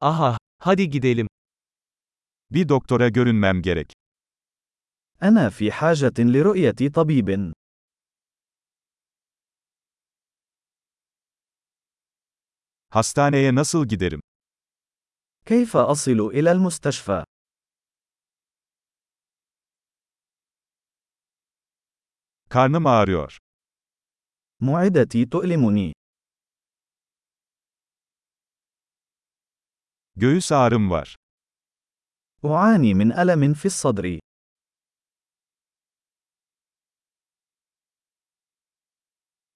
Aha, hadi gidelim. Bir doktora görünmem gerek. أنا في حاجة لرؤية طبيب. Hastaneye nasıl giderim? كيف أصل إلى المستشفى؟ Karnım ağrıyor. معدتي تؤلمني. Göğüs ağrım var. أعاني من ألم في الصدر.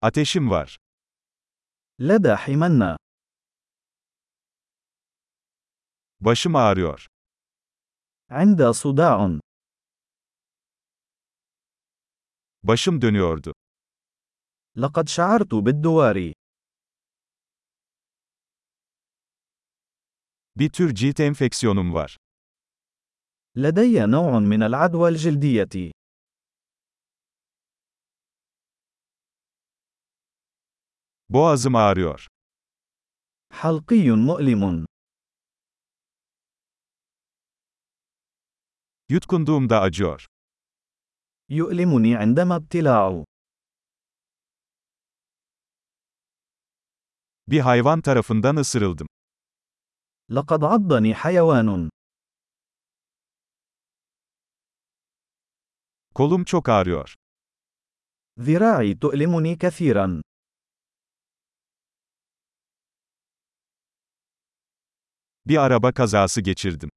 Ateşim var. لدى حمنة. Başım ağrıyor. عند صداع. Başım dönüyordu. لقد شعرت بالدوار. Bir tür cilt enfeksiyonum var. لدي نوع من العدوى الجلدية. Boğazım ağrıyor. حلقي مؤلم. Yutkunduğumda acıyor. يؤلمني عندما ابتلاع. Bir hayvan tarafından ısırıldım. لقد عضني حيوان. Kolum çok ağrıyor. ذراعي تؤلمني كثيرا. Bir araba kazası geçirdim.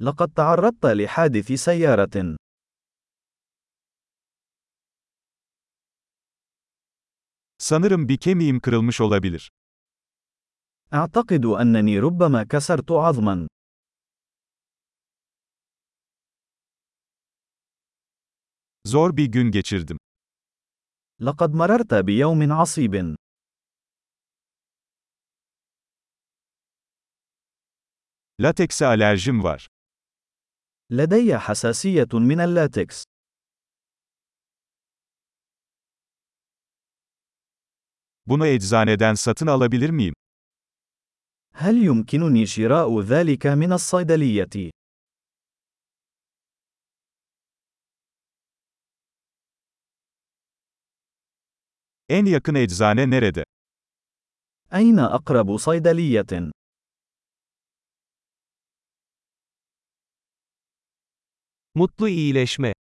لقد تعرضت لحادث سيارة. Sanırım bir kemiğim kırılmış olabilir. أعتقد أنني ربما كسرت عظما. Zor bir gün geçirdim. لقد مررت بيوم عصيب. Latekse alerjim var. لدي حساسية من اللاتكس. Bunu eczaneden satın alabilir miyim? هل يمكنني شراء ذلك من الصيدلية؟ En yakın eczane nerede? أين أقرب صيدلية؟ Mutlu iyileşme.